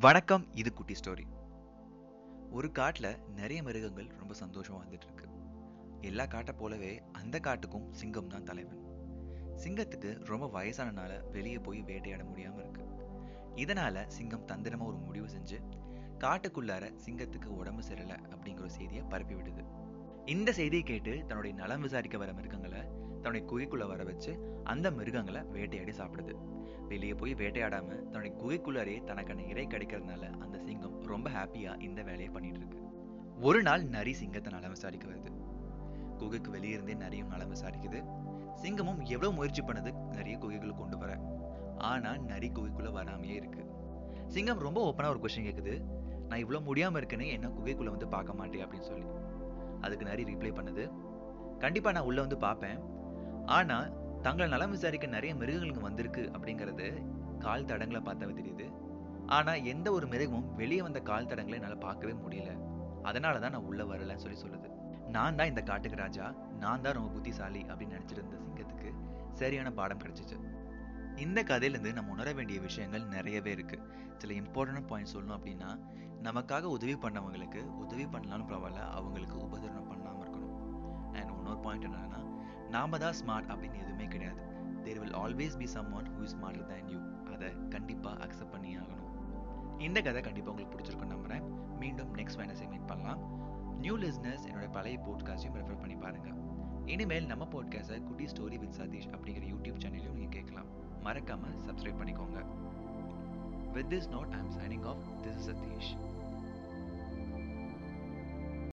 வணக்கம் இது குட்டி ஸ்டோரி. ஒரு காட்டுல நிறைய மிருகங்கள் ரொம்ப சந்தோஷமா வந்துட்டு இருக்கு எல்லா காட்டை போலவே அந்த காட்டுக்கும் சிங்கம் தான் தலைவன். சிங்கத்துக்கு ரொம்ப வயசானனால வெளியே போய் வேட்டையாட முடியாம இருக்கு. இதனால சிங்கம் தந்திரமா ஒரு முடிவு செஞ்சு காட்டுக்குள்ளார சிங்கத்துக்கு உடம்பு சரியில்லை அப்படிங்கிற ஒரு செய்தியை பரப்பி விடுது இந்த செய்தியை கேட்டு தன்னுடைய நலம் விசாரிக்க வர மிருகங்களை தன்னுடைய குகைக்குள்ள வர வச்சு அந்த மிருகங்களை வேட்டையாடி சாப்பிடுது. வெளியே போய் வேட்டையாடாம தன்னுடைய குகைக்குள்ளாரே தனக்கான இறை கிடைக்கிறதுனால அந்த சிங்கம் ரொம்ப ஹாப்பியா இந்த வேலையை பண்ணிட்டு இருக்கு. ஒரு நாள் நரி சிங்கத்தை நலம் விசாரிக்க வருது. குகைக்கு வெளியிருந்தே நரியும் நலம் விசாரிக்குது. சிங்கமும் எவ்வளவு முயற்சி பண்ணுது நிறைய குகைகளை கொண்டு வர. ஆனா நரி குகைக்குள்ள வராமையே இருக்கு. சிங்கம் ரொம்ப ஓப்பனா ஒரு கொஸ்டின் கேக்குது. நான் இவ்வளவு முடியாம இருக்கேனே என்ன குகைக்குள்ள வந்து பார்க்க மாட்டேன்? அப்படின்னு சொல்லி. அதுக்கு நரி ரிப்ளை பண்ணுது. கண்டிப்பா நான் உள்ள வந்து பார்ப்பேன். ஆனா தங்களை நலம் விசாரிக்க நிறைய மிருகங்களுக்கு வந்திருக்கு அப்படிங்கிறது கால் தடங்களை பார்த்தாவே தெரியுது. ஆனா எந்த ஒரு மிருகமும் வெளியே வந்த கால் தடங்களை என்னால் பார்க்கவே முடியல. அதனால தான் நான் உள்ள வரலன்னு சொல்லி சொல்லுது. நான் தான் இந்த காட்டுக்கு ராஜா. நான் தான் ரொம்ப புத்திசாலி அப்படின்னு நினச்சிருந்த இருந்த சிங்கத்துக்கு சரியான பாடம் கிடைச்சிச்சு. இந்த கதையிலேருந்து நம்ம உணர வேண்டிய விஷயங்கள் நிறையவே இருக்கு. சில இம்பார்ட்டன்ட் பாயிண்ட் சொல்லணும் அப்படின்னா நமக்காக உதவி பண்ணவங்களுக்கு உதவி பண்ணலாம்னு பரவாயில்ல அவங்களுக்கு உபகரணம் பண்ணாமல் இருக்கணும். அண்ட் இன்னொரு பாயிண்ட் என்னன்னா நாம தான் ஸ்மார்ட் அப்படின்னு எதுவுமே கிடையாது. There will always be someone who is smarter than you அதை கண்டிப்பா அக்செப்ட் பண்ணி ஆகணும். இந்த கதை கண்டிப்பா உங்களுக்கு பிடிச்சிருக்கும் நம்புறேன். மீண்டும் நெக்ஸ்ட் வெனஸ்டே மீட் பண்ணலாம். நியூ லிஸ்னஸ் என்னோட பழைய போட்காஸ்டையும் ரெஃபர் பண்ணி பாருங்க. இனிமேல் நம்ம போட்காஸ்டை குட்டி ஸ்டோரி வித் சதீஷ் அப்படிங்கிற யூடியூப் சேனலையும் நீங்க கேட்கலாம். மறக்காமல் சப்ஸ்கிரைப் பண்ணிக்கோங்க. With this note I am signing off this is Sathish